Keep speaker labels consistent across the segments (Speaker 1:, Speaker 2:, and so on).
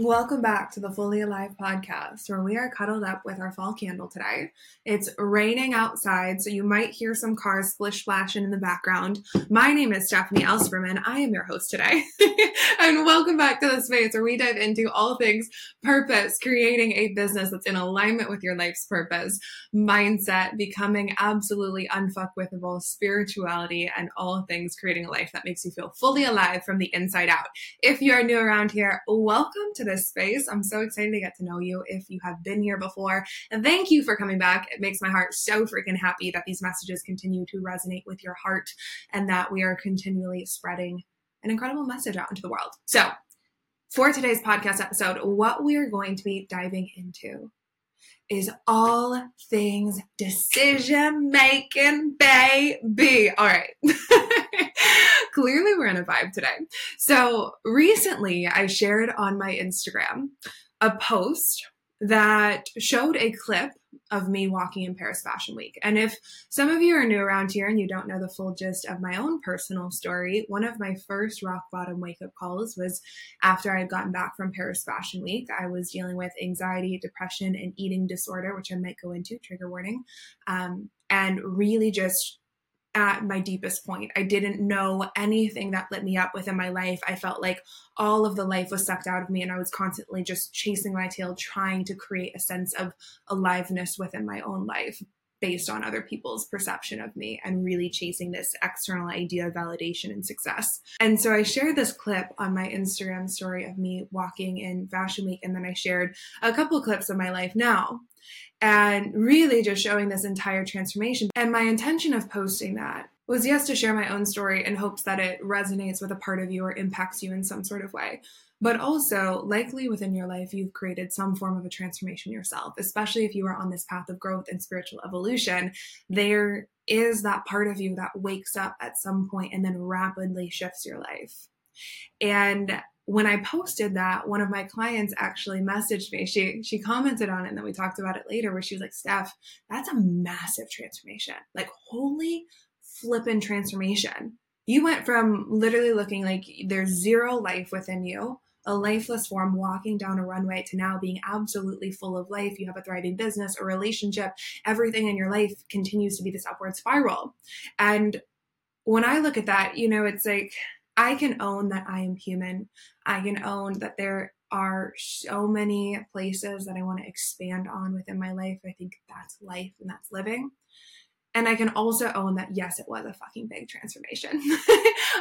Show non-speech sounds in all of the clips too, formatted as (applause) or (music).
Speaker 1: Welcome back to the Fully Alive podcast, where we are cuddled up with our fall candle today. It's raining outside, so you might hear some cars splish splashing in the background. My name is Stefanie Elsperman. I am your host today. (laughs) and welcome back to the space where we dive into all things purpose, creating a business that's in alignment with your life's purpose, mindset, becoming absolutely unfuckwithable, spirituality, and all things creating a life that makes you feel fully alive from the inside out. If you are new around here, welcome to this space. I'm so excited to get to know you if you have been here before. And thank you for coming back. It makes my heart so freaking happy that these messages continue to resonate with your heart and that we are continually spreading an incredible message out into the world. So, for today's podcast episode, what we are going to be diving into is all things decision making, baby. All right. (laughs) Clearly, we're in a vibe today. So, recently, I shared on my Instagram a post that showed a clip of me walking in Paris Fashion Week. And if some of you are new around here and you don't know the full gist of my own personal story, one of my first rock bottom wake up calls was after I had gotten back from Paris Fashion Week. I was dealing with anxiety, depression, and eating disorder, which I might go into, trigger warning, um, and really just at my deepest point. I didn't know anything that lit me up within my life. I felt like all of the life was sucked out of me, and I was constantly just chasing my tail, trying to create a sense of aliveness within my own life based on other people's perception of me and really chasing this external idea of validation and success. And so I shared this clip on my Instagram story of me walking in Fashion Week, and then I shared a couple clips of my life now and really just showing this entire transformation. And my intention of posting that was yes to share my own story in hopes that it resonates with a part of you or impacts you in some sort of way. But also, likely within your life, you've created some form of a transformation yourself, especially if you are on this path of growth and spiritual evolution. There is that part of you that wakes up at some point and then rapidly shifts your life. And when I posted that, one of my clients actually messaged me. She she commented on it, and then we talked about it later. Where she was like, "Steph, that's a massive transformation. Like, holy flippin' transformation! You went from literally looking like there's zero life within you, a lifeless form walking down a runway, to now being absolutely full of life. You have a thriving business, a relationship. Everything in your life continues to be this upward spiral. And when I look at that, you know, it's like." I can own that I am human. I can own that there are so many places that I want to expand on within my life. I think that's life and that's living. And I can also own that, yes, it was a fucking big transformation. (laughs)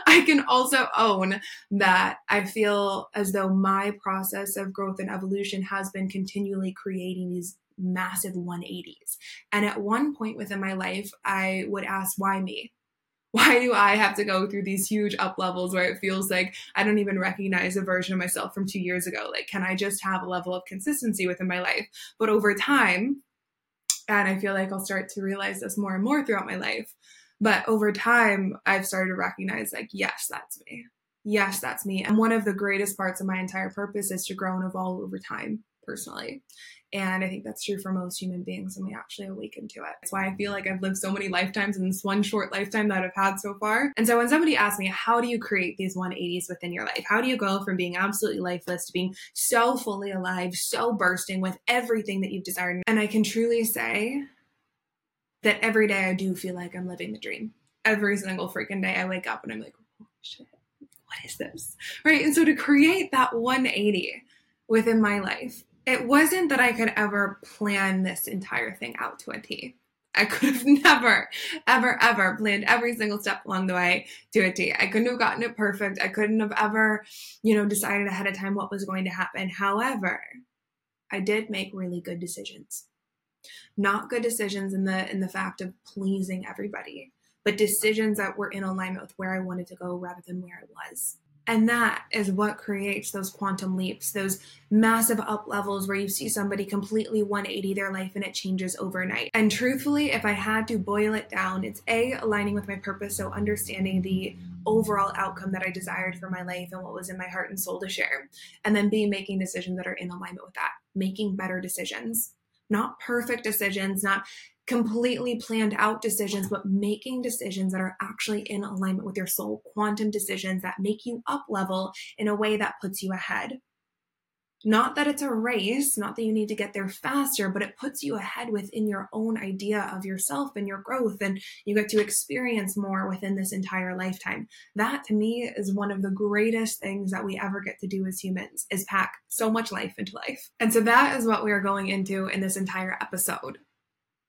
Speaker 1: I can also own that I feel as though my process of growth and evolution has been continually creating these massive 180s. And at one point within my life, I would ask, why me? Why do I have to go through these huge up levels where it feels like I don't even recognize a version of myself from two years ago? Like, can I just have a level of consistency within my life? But over time, and I feel like I'll start to realize this more and more throughout my life. But over time, I've started to recognize, like, yes, that's me. Yes, that's me. And one of the greatest parts of my entire purpose is to grow and evolve over time personally. And I think that's true for most human beings, and we actually awaken to it. That's why I feel like I've lived so many lifetimes in this one short lifetime that I've had so far. And so when somebody asks me, how do you create these 180s within your life? How do you go from being absolutely lifeless to being so fully alive, so bursting with everything that you've desired? And I can truly say that every day I do feel like I'm living the dream. Every single freaking day I wake up and I'm like, oh shit, what is this? Right. And so to create that 180 within my life, it wasn't that I could ever plan this entire thing out to a T. I could have (laughs) never, ever, ever planned every single step along the way to a T. I couldn't have gotten it perfect. I couldn't have ever, you know, decided ahead of time what was going to happen. However, I did make really good decisions. Not good decisions in the in the fact of pleasing everybody, but decisions that were in alignment with where I wanted to go rather than where I was. And that is what creates those quantum leaps, those massive up levels where you see somebody completely 180 their life and it changes overnight. And truthfully, if I had to boil it down, it's A, aligning with my purpose, so understanding the overall outcome that I desired for my life and what was in my heart and soul to share. And then B, making decisions that are in alignment with that, making better decisions. Not perfect decisions, not completely planned out decisions, but making decisions that are actually in alignment with your soul, quantum decisions that make you up level in a way that puts you ahead. Not that it's a race, not that you need to get there faster, but it puts you ahead within your own idea of yourself and your growth, and you get to experience more within this entire lifetime. That to me is one of the greatest things that we ever get to do as humans is pack so much life into life. And so that is what we are going into in this entire episode.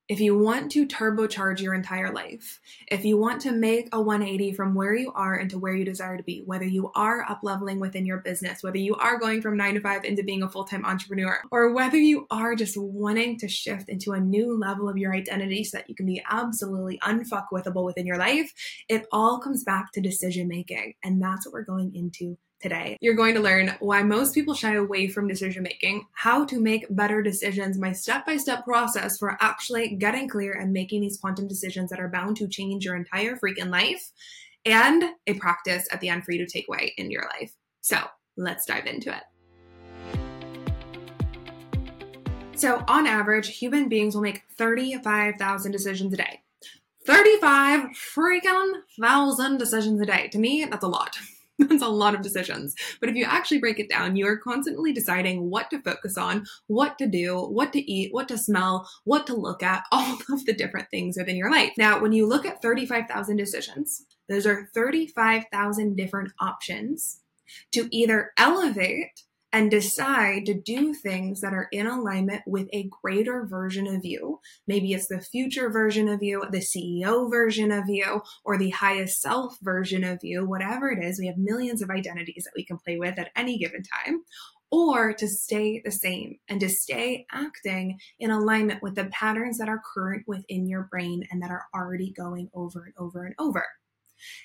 Speaker 1: If you want to turbocharge your entire life, if you want to make a 180 from where you are into where you desire to be, whether you are up leveling within your business, whether you are going from nine to five into being a full time entrepreneur, or whether you are just wanting to shift into a new level of your identity so that you can be absolutely unfuckwithable within your life, it all comes back to decision making. And that's what we're going into today. You're going to learn why most people shy away from decision making, how to make better decisions, my step by step process for actually getting clear and making these quantum decisions that are bound to change your entire freaking life, and a practice at the end for you to take away in your life. So let's dive into it. So, on average, human beings will make 35,000 decisions a day. 35 freaking thousand decisions a day. To me, that's a lot. (laughs) That's a lot of decisions. But if you actually break it down, you are constantly deciding what to focus on, what to do, what to eat, what to smell, what to look at, (laughs) all of the different things within your life. Now, when you look at 35,000 decisions, those are 35,000 different options to either elevate and decide to do things that are in alignment with a greater version of you. Maybe it's the future version of you, the CEO version of you, or the highest self version of you, whatever it is. We have millions of identities that we can play with at any given time. Or to stay the same and to stay acting in alignment with the patterns that are current within your brain and that are already going over and over and over.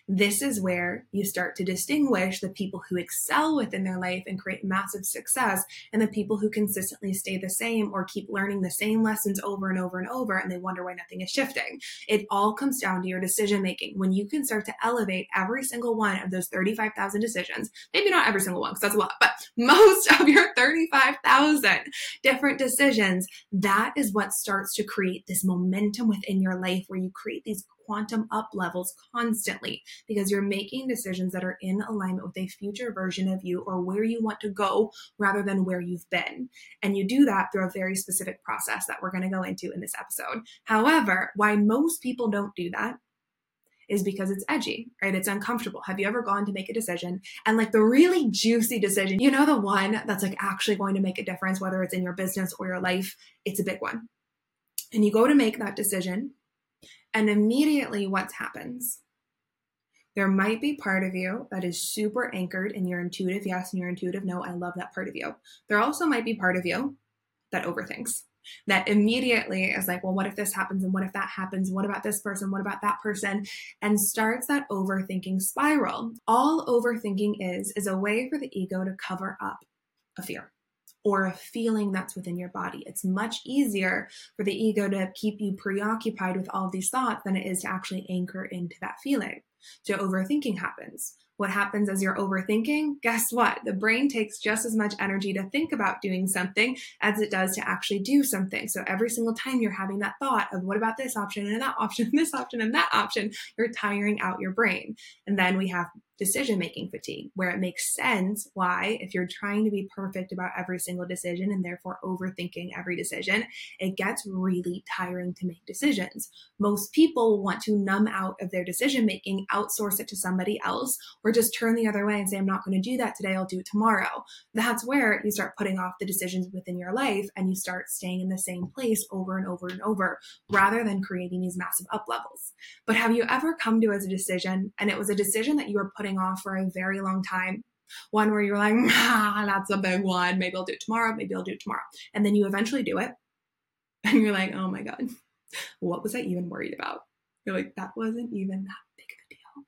Speaker 1: This is where you start to distinguish the people who excel within their life and create massive success and the people who consistently stay the same or keep learning the same lessons over and over and over and they wonder why nothing is shifting. It all comes down to your decision making. When you can start to elevate every single one of those 35,000 decisions, maybe not every single one because that's a lot, but (laughs) most of your 35,000 different decisions, that is what starts to create this momentum within your life where you create these quantum up levels constantly because you're making decisions that are in alignment with a future version of you or where you want to go rather than where you've been. And you do that through a very specific process that we're going to go into in this episode. However, why most people don't do that is because it's edgy, right? It's uncomfortable. Have you ever gone to make a decision and like the really juicy decision, you know, the one that's like actually going to make a difference, whether it's in your business or your life, it's a big one. And you go to make that decision and immediately what happens? There might be part of you that is super anchored in your intuitive yes and your intuitive no. I love that part of you. There also might be part of you that overthinks, that immediately is like, well, what if this happens? And what if that happens? What about this person? What about that person? And starts that overthinking spiral. All overthinking is, is a way for the ego to cover up a fear or a feeling that's within your body. It's much easier for the ego to keep you preoccupied with all these thoughts than it is to actually anchor into that feeling. So overthinking happens. What happens as you're overthinking? Guess what? The brain takes just as much energy to think about doing something as it does to actually do something. So every single time you're having that thought of what about this option and that option, and this option and that option, you're tiring out your brain. And then we have decision making fatigue, where it makes sense why, if you're trying to be perfect about every single decision and therefore overthinking every decision, it gets really tiring to make decisions. Most people want to numb out of their decision making, outsource it to somebody else, or just turn the other way and say, I'm not going to do that today, I'll do it tomorrow. That's where you start putting off the decisions within your life and you start staying in the same place over and over and over rather than creating these massive up levels. But have you ever come to as a decision and it was a decision that you were putting off for a very long time? One where you're like, ah, that's a big one. Maybe I'll do it tomorrow. Maybe I'll do it tomorrow. And then you eventually do it. (laughs) And you're like, oh my God, what was I even worried about? You're like, that wasn't even that big of a deal.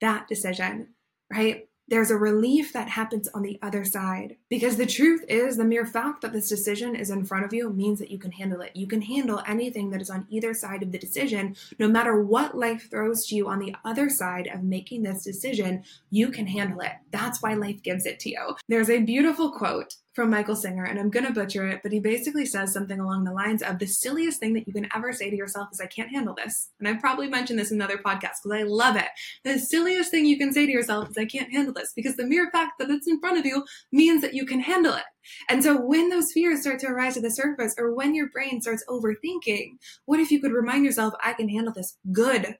Speaker 1: That decision, right? There's a relief that happens on the other side. Because the truth is, the mere fact that this decision is in front of you means that you can handle it. You can handle anything that is on either side of the decision, no matter what life throws to you on the other side of making this decision, you can handle it. That's why life gives it to you. There's a beautiful quote from Michael Singer, and I'm going to butcher it, but he basically says something along the lines of the silliest thing that you can ever say to yourself is, I can't handle this. And I've probably mentioned this in other podcasts because I love it. The silliest thing you can say to yourself is, I can't handle this because the mere fact that it's in front of you means that you can handle it. And so when those fears start to arise to the surface or when your brain starts overthinking, what if you could remind yourself, I can handle this? Good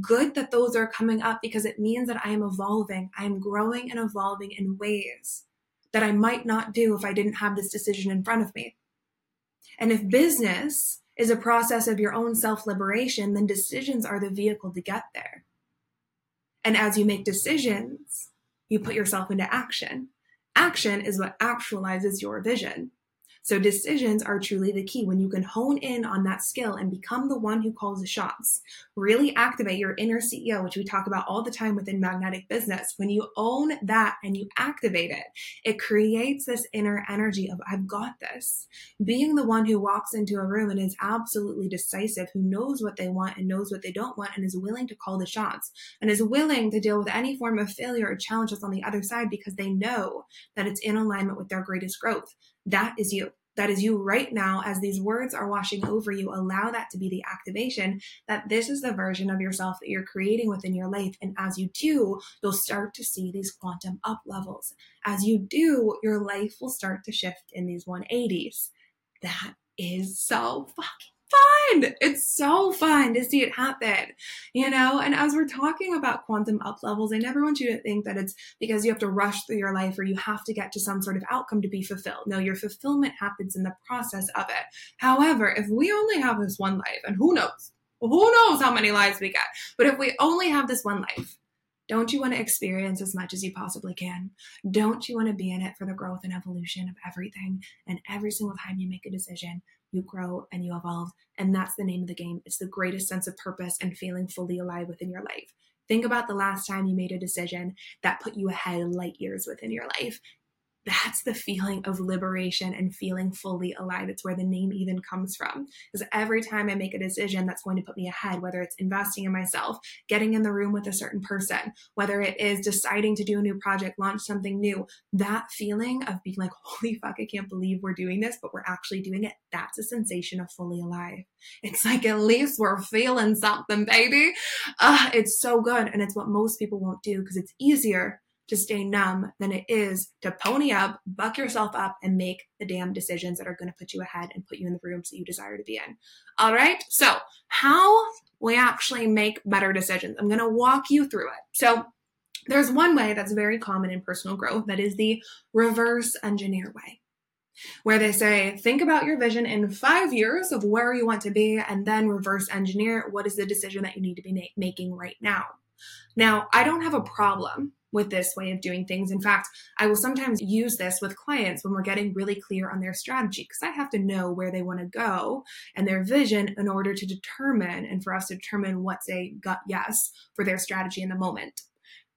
Speaker 1: good that those are coming up because it means that I am evolving. I am growing and evolving in ways that I might not do if I didn't have this decision in front of me. And if business is a process of your own self liberation, then decisions are the vehicle to get there. And as you make decisions, you put yourself into action. Action is what actualizes your vision. So decisions are truly the key when you can hone in on that skill and become the one who calls the shots. Really activate your inner CEO, which we talk about all the time within magnetic business. When you own that and you activate it, it creates this inner energy of, I've got this. Being the one who walks into a room and is absolutely decisive, who knows what they want and knows what they don't want and is willing to call the shots and is willing to deal with any form of failure or challenge that's on the other side because they know that it's in alignment with their greatest growth. That is you. That is you right now, as these words are washing over you. Allow that to be the activation that this is the version of yourself that you're creating within your life. And as you do, you'll start to see these quantum up levels. As you do, your life will start to shift in these 180s. That is so fucking fun. It's so fun to see it happen, you know? And as we're talking about quantum up levels, I never want you to think that it's because you have to rush through your life or you have to get to some sort of outcome to be fulfilled. No, your fulfillment happens in the process of it. However, if we only have this one life, and who knows, who knows how many lives we get, but if we only have this one life, don't you want to experience as much as you possibly can? Don't you want to be in it for the growth and evolution of everything? And every single time you make a decision, you grow and you evolve. And that's the name of the game. It's the greatest sense of purpose and feeling fully alive within your life. Think about the last time you made a decision that put you ahead light years within your life that's the feeling of liberation and feeling fully alive. It's where the name even comes from. Because every time I make a decision that's going to put me ahead, whether it's investing in myself, getting in the room with a certain person, whether it is deciding to do a new project, launch something new, that feeling of being like, holy fuck, I can't believe we're doing this, but we're actually doing it. That's a sensation of fully alive. It's like, at least we're feeling something, baby. Uh, it's so good. And it's what most people won't do because it's easier to stay numb than it is to pony up, buck yourself up, and make the damn decisions that are going to put you ahead and put you in the rooms that you desire to be in. All right. So, how we actually make better decisions. I'm going to walk you through it. So, there's one way that's very common in personal growth that is the reverse engineer way where they say, think about your vision in five years of where you want to be, and then reverse engineer what is the decision that you need to be na- making right now. Now, I don't have a problem with this way of doing things. In fact, I will sometimes use this with clients when we're getting really clear on their strategy because I have to know where they want to go and their vision in order to determine and for us to determine what's a gut yes for their strategy in the moment.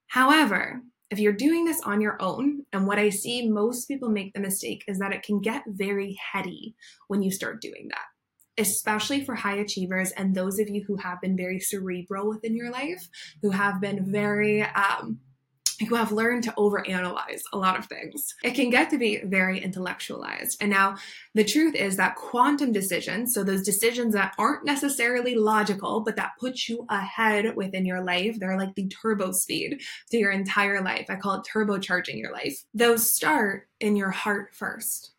Speaker 1: However, if you're doing this on your own, and what I see most people make the mistake is that it can get very heady when you start doing that especially for high achievers and those of you who have been very cerebral within your life, who have been very um, who have learned to overanalyze a lot of things. It can get to be very intellectualized. And now the truth is that quantum decisions, so those decisions that aren't necessarily logical, but that put you ahead within your life, they're like the turbo speed to your entire life. I call it turbocharging your life. Those start in your heart first.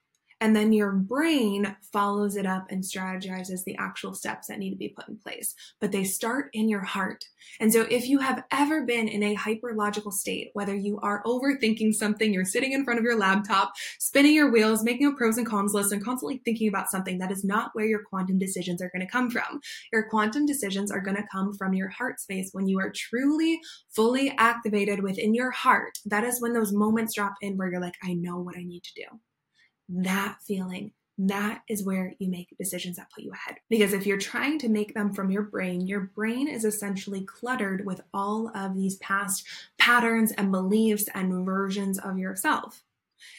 Speaker 1: And then your brain follows it up and strategizes the actual steps that need to be put in place. But they start in your heart. And so if you have ever been in a hyperlogical state, whether you are overthinking something, you're sitting in front of your laptop, spinning your wheels, making a pros and cons list, and constantly thinking about something, that is not where your quantum decisions are going to come from. Your quantum decisions are going to come from your heart space when you are truly fully activated within your heart. That is when those moments drop in where you're like, I know what I need to do that feeling, that is where you make decisions that put you ahead. Because if you're trying to make them from your brain, your brain is essentially cluttered with all of these past patterns and beliefs and versions of yourself.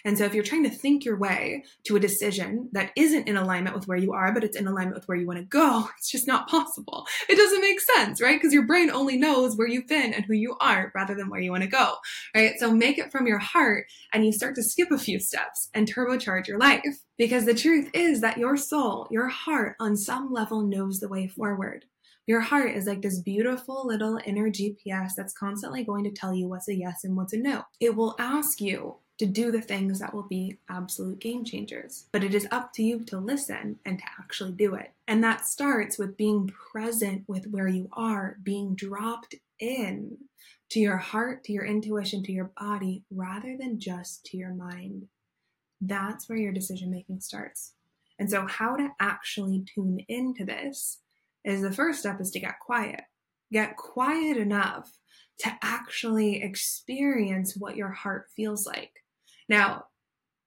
Speaker 1: And so if you're trying to think your way to a decision that isn't in alignment with where you are, but it's in alignment with where you want to go, (laughs) it's just not possible. It doesn't make sense, right? Because your brain only knows where you've been and who you are rather than where you want to go, right? So make it from your heart and you start to skip a few steps and turbocharge your life. Because the truth is that your soul, your heart on some level knows the way forward. Your heart is like this beautiful little inner GPS that's constantly going to tell you what's a yes and what's a no. It will ask you to do the things that will be absolute game changers. But it is up to you to listen and to actually do it. And that starts with being present with where you are, being dropped in to your heart, to your intuition, to your body, rather than just to your mind. That's where your decision making starts. And so, how to actually tune into this is the first step is to get quiet. Get quiet enough to actually experience what your heart feels like. Now,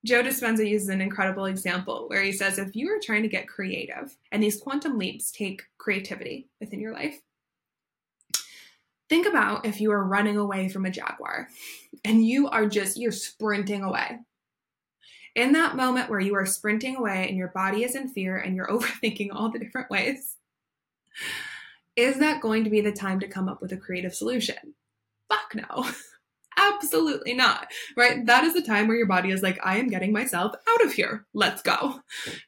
Speaker 1: Joe Dispenza uses an incredible example where he says if you are trying to get creative, and these quantum leaps take creativity within your life, think about if you are running away from a jaguar and you are just, you're sprinting away. In that moment where you are sprinting away and your body is in fear and you're (laughs) overthinking all the different ways, is that going to be the time to come up with a creative solution? Fuck no. (laughs) Absolutely not, right? That is the time where your body is like, I am getting myself out of here. Let's go.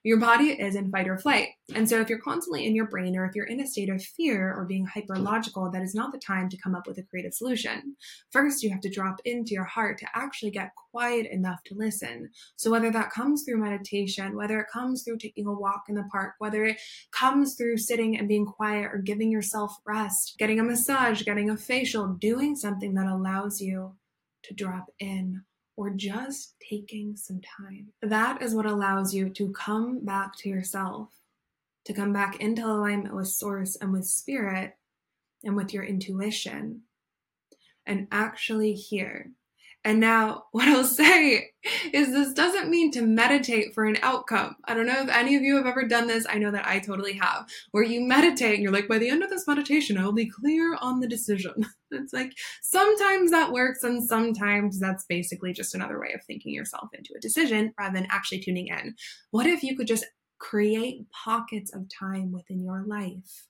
Speaker 1: Your body is in fight or flight. And so if you're constantly in your brain or if you're in a state of fear or being hyperlogical, that is not the time to come up with a creative solution. First, you have to drop into your heart to actually get quiet enough to listen. So whether that comes through meditation, whether it comes through taking a walk in the park, whether it comes through sitting and being quiet or giving yourself rest, getting a massage, getting a facial, doing something that allows you to drop in or just taking some time. That is what allows you to come back to yourself, to come back into alignment with source and with spirit and with your intuition and actually hear and now, (laughs) what I'll say is this doesn't mean to meditate for an outcome. I don't know if any of you have ever done this. I know that I totally have, where you meditate and you're like, by the end of this meditation, I will be clear on the decision. (laughs) It's like sometimes that works, and sometimes that's basically just another way of thinking yourself into a decision rather than actually tuning in. What if you could just create pockets of time within your life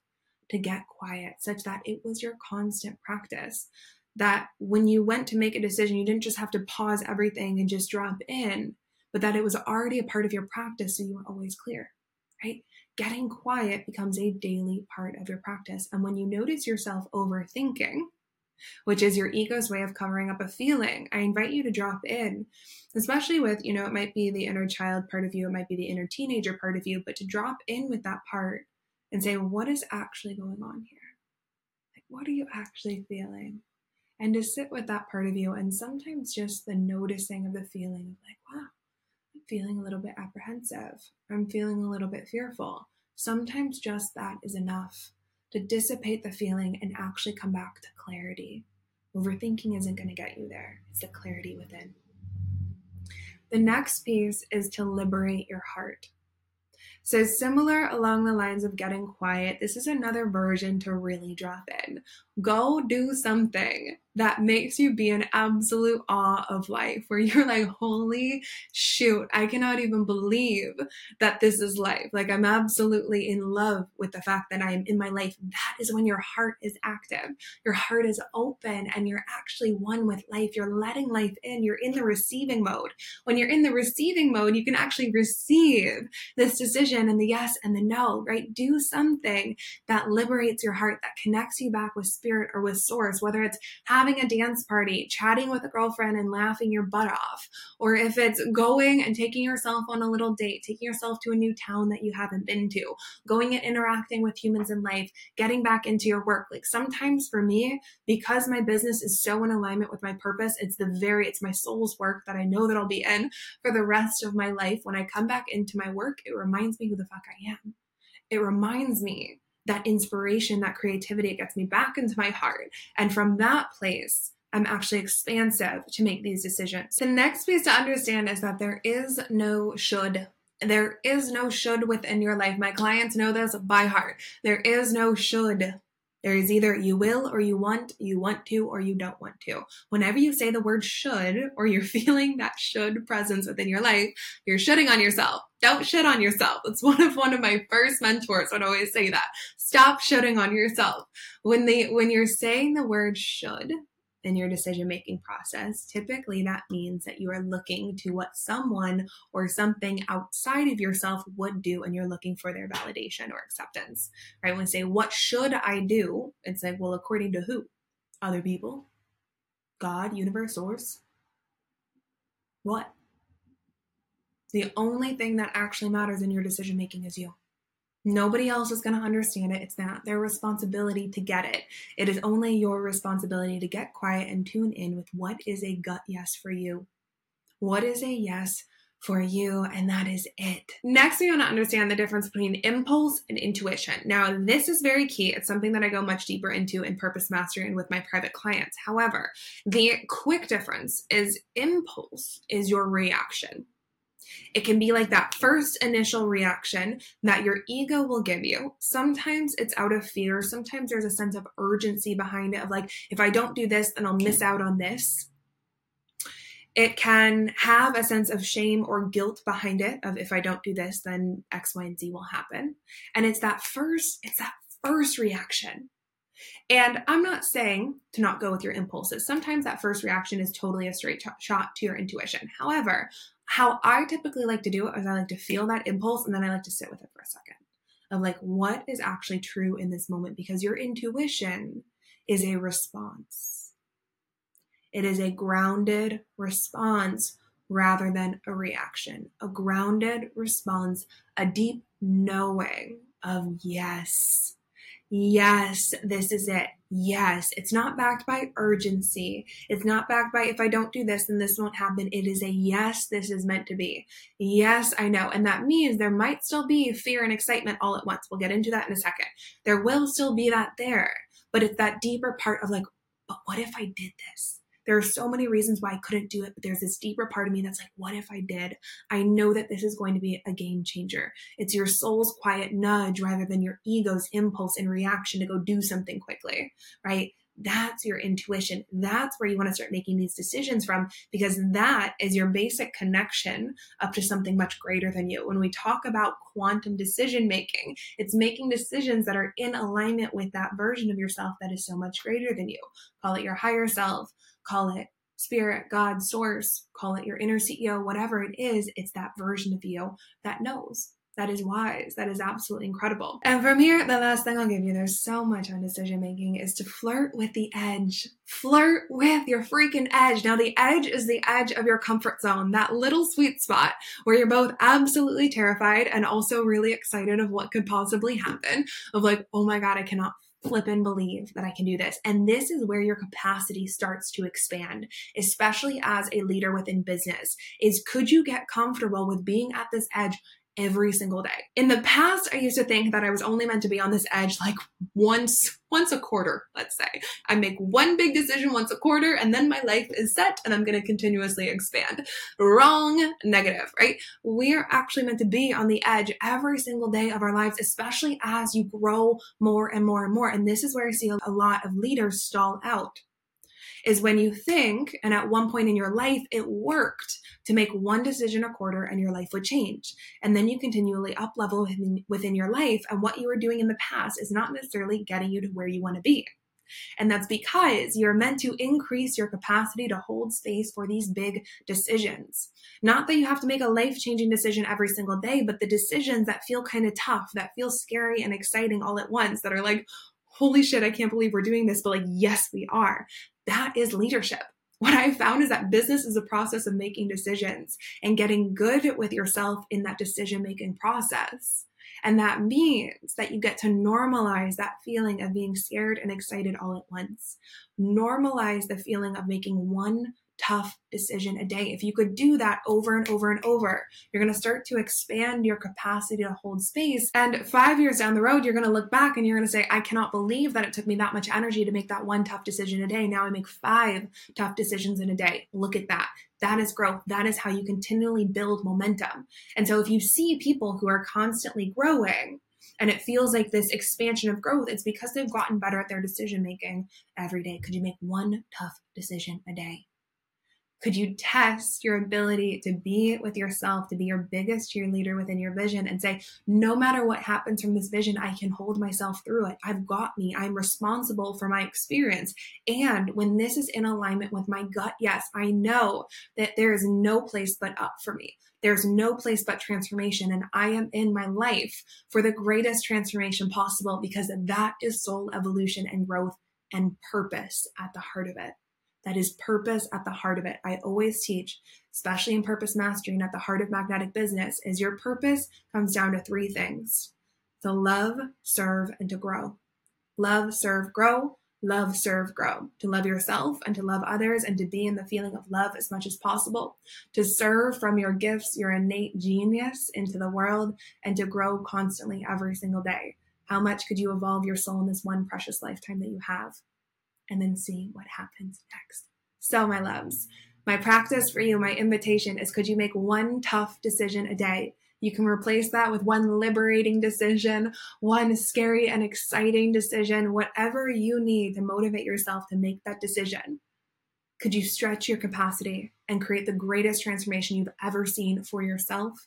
Speaker 1: to get quiet such that it was your constant practice? That when you went to make a decision, you didn't just have to pause everything and just drop in, but that it was already a part of your practice so you were always clear, right? Getting quiet becomes a daily part of your practice. And when you notice yourself overthinking, which is your ego's way of covering up a feeling, I invite you to drop in, especially with, you know, it might be the inner child part of you, it might be the inner teenager part of you, but to drop in with that part and say, what is actually going on here? Like, what are you actually feeling? And to sit with that part of you and sometimes just the noticing of the feeling of like wow i'm feeling a little bit apprehensive. I'm feeling a little bit fearful. Sometimes just that is enough to dissipate the feeling and actually come back to clarity. Overthinking isn't going to get you there. It's the clarity within. The next piece is to liberate your heart. So, similar along the lines of getting quiet, this is another version to really drop in. Go do something that makes you be in absolute awe of life, where you're like, holy shoot, I cannot even believe that this is life. Like, I'm absolutely in love with the fact that I am in my life. That is when your heart is active, your heart is open, and you're actually one with life. You're letting life in, you're in the receiving mode. When you're in the receiving mode, you can actually receive this decision and the yes and the no, right? Do something that liberates your heart, that connects you back with spirit or with source, whether it's having a dance party, chatting with a girlfriend and laughing your butt off, or if it's going and taking yourself on a little date, taking yourself to a new town that you haven't been to, going and interacting with humans in life, getting back into your work. Like sometimes for me, because my business is so in alignment with my purpose, it's the very, it's my soul's work that I know that I'll be in for the rest of my life. When I come back into my work, it reminds me who the fuck I am. It reminds me that inspiration, that creativity, it gets me back into my heart. And from that place, I'm actually expansive to make these decisions. The next piece to understand is that there is no should. There is no should within your life. My clients know this by heart. There is no should There is either you will or you want, you want to or you don't want to. Whenever you say the word should or you're (laughs) feeling that should presence within your life, you're shitting on yourself. Don't shit on yourself. It's one of one of my first mentors would always say that. Stop shitting on yourself. When they when you're saying the word should, in your decision making process, typically that means that you are looking to what someone or something outside of yourself would do and you're looking for their validation or acceptance. Right? When we say, What should I do? It's like, Well, according to who? Other people? God, universe, source? What? The only thing that actually matters in your decision making is you. Nobody else is going to understand it. It's not their responsibility to get it. It is only your responsibility to get quiet and tune in with what is a gut yes for you. What is a yes for you? And that is it. Next, we want to understand the difference between impulse and intuition. Now, this is very key. It's something that I go much deeper into in purpose mastery and with my private clients. However, the quick difference is impulse is your reaction. It can be like that first initial reaction that your ego will give you. Sometimes it's out of fear. Sometimes there's a sense of urgency behind it of like, if I don't do this, then I'll miss out on this. It can have a sense of shame or guilt behind it of if I don't do this, then X, Y, and Z will happen. And it's that first, it's that first reaction. And I'm not saying to not go with your impulses. Sometimes that first reaction is totally a straight shot to your intuition. However, how I typically like to do it is I like to feel that impulse and then I like to sit with it for a second of like, what is actually true in this moment? Because your intuition is a response. It is a grounded response rather than a reaction. A grounded response, a deep knowing of yes, yes, this is it. Yes, it's not backed by urgency. It's not backed by if I don't do this, then this won't happen. It is a yes, this is meant to be. Yes, I know. And that means there might still be fear and excitement all at once. We'll get into that in a second. There will still be that there, but it's that deeper part of like, but what if I did this? There are so many reasons why I couldn't do it, but there's this deeper part of me that's like, what if I did? I know that this is going to be a game changer. It's your soul's quiet nudge rather than your ego's impulse and reaction to go do something quickly, right? That's your intuition. That's where you want to start making these decisions from because that is your basic connection up to something much greater than you. When we talk about quantum decision making, it's making decisions that are in alignment with that version of yourself that is so much greater than you. Call it your higher self, call it spirit, God, source, call it your inner CEO, whatever it is, it's that version of you that knows. That is wise. That is absolutely incredible. And from here, the last thing I'll give you, there's so much on decision making, is to flirt with the edge. Flirt with your freaking edge. Now, the edge is the edge of your comfort zone, that little sweet spot where you're both absolutely terrified and also really excited of what could possibly happen. Of like, oh my God, I cannot flip and believe that I can do this. And this is where your capacity starts to expand, especially as a leader within business. Is could you get comfortable with being at this edge every single day. In the past, I used to think that I was only meant to be on this edge like once once a quarter, let's say. I make one big decision once a quarter and then my life is set and I'm going to continuously expand. Wrong, negative, right? We're actually meant to be on the edge every single day of our lives, especially as you grow more and more and more. And this is where I see a lot of leaders stall out is when you think, and at one point in your life, it worked to make one decision a quarter and your life would change. And then you continually up level within, within your life. And what you were doing in the past is not necessarily getting you to where you want to be. And that's because you're meant to increase your capacity to hold space for these big decisions. Not that you have to make a life changing decision every single day, but the decisions that feel kind of tough, that feel scary and exciting all at once, that are like, holy shit, I can't believe we're doing this, but like, yes, we are. That is leadership. What I found is that business is a process of making decisions and getting good with yourself in that decision making process. And that means that you get to normalize that feeling of being scared and excited all at once. Normalize the feeling of making one tough decision a day. If you could do that over and over and over, you're going to start to expand your capacity to hold space. And five years down the road, you're going to look back and you're going to say, I cannot believe that it took me that much energy to make that one tough decision a day. Now I make five tough decisions in a day. Look at that. That is growth. That is how you continually build momentum. And so if you see people who are constantly growing, and it feels like this expansion of growth, it's because they've gotten better at their decision making every day. Could you make one tough decision a day? Could you test your ability to be with yourself, to be your biggest cheerleader within your vision and say, no matter what happens from this vision, I can hold myself through it. I've got me. I'm responsible for my experience. And when this is in alignment with my gut, yes, I know that there is no place but up for me. There's no place but transformation. And I am in my life for the greatest transformation possible because that is soul evolution and growth and purpose at the heart of it that is purpose at the heart of it. I always teach, especially in purpose mastery and at the heart of magnetic business, is your purpose comes down to three things to love, serve, and to grow. Love, serve, grow. Love, serve, grow. To love yourself and to love others and to be in the feeling of love as much as possible. To serve from your gifts, your innate genius into the world and to grow constantly every single day. How much could you evolve your soul in this one precious lifetime that you have? And then see what happens next. So, my loves, my practice for you, my invitation is could you make one tough decision a day? You can replace that with one liberating decision, one scary and exciting decision, whatever you need to motivate yourself to make that decision. Could you stretch your capacity and create the greatest transformation you've ever seen for yourself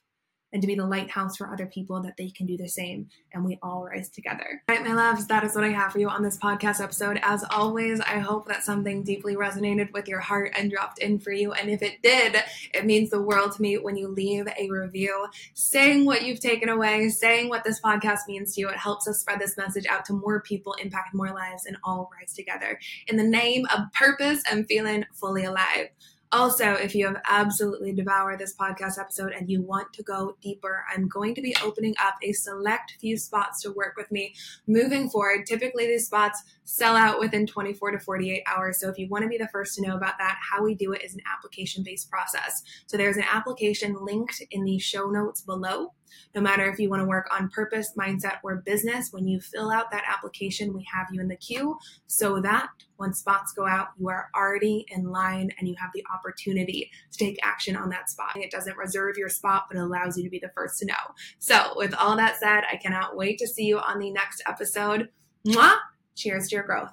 Speaker 1: and to be the lighthouse for other people that they can do the same and we all rise together. All right, my loves, that is what I have for you on this podcast episode. As always, I hope that something deeply resonated with your heart and dropped in for you. And if it did, it means the world to me when you leave a review saying what you've taken away, saying what this podcast means to you. It helps us spread this message out to more people, impact more lives, and all rise together. In the name of purpose and feeling fully alive. Also, if you have absolutely devoured this podcast episode and you want to go deeper, I'm going to be opening up a select few spots to work with me moving forward. Typically, these spots sell out within 24 to 48 hours. So, if you want to be the first to know about that, how we do it is an application based process. So, there's an application linked in the show notes below. No matter if you want to work on purpose, mindset, or business, when you fill out that application, we have you in the queue so that when spots go out, you are already in line and you have the opportunity to take action on that spot. It doesn't reserve your spot, but it allows you to be the first to know. So, with all that said, I cannot wait to see you on the next episode. Mwah! Cheers to your growth.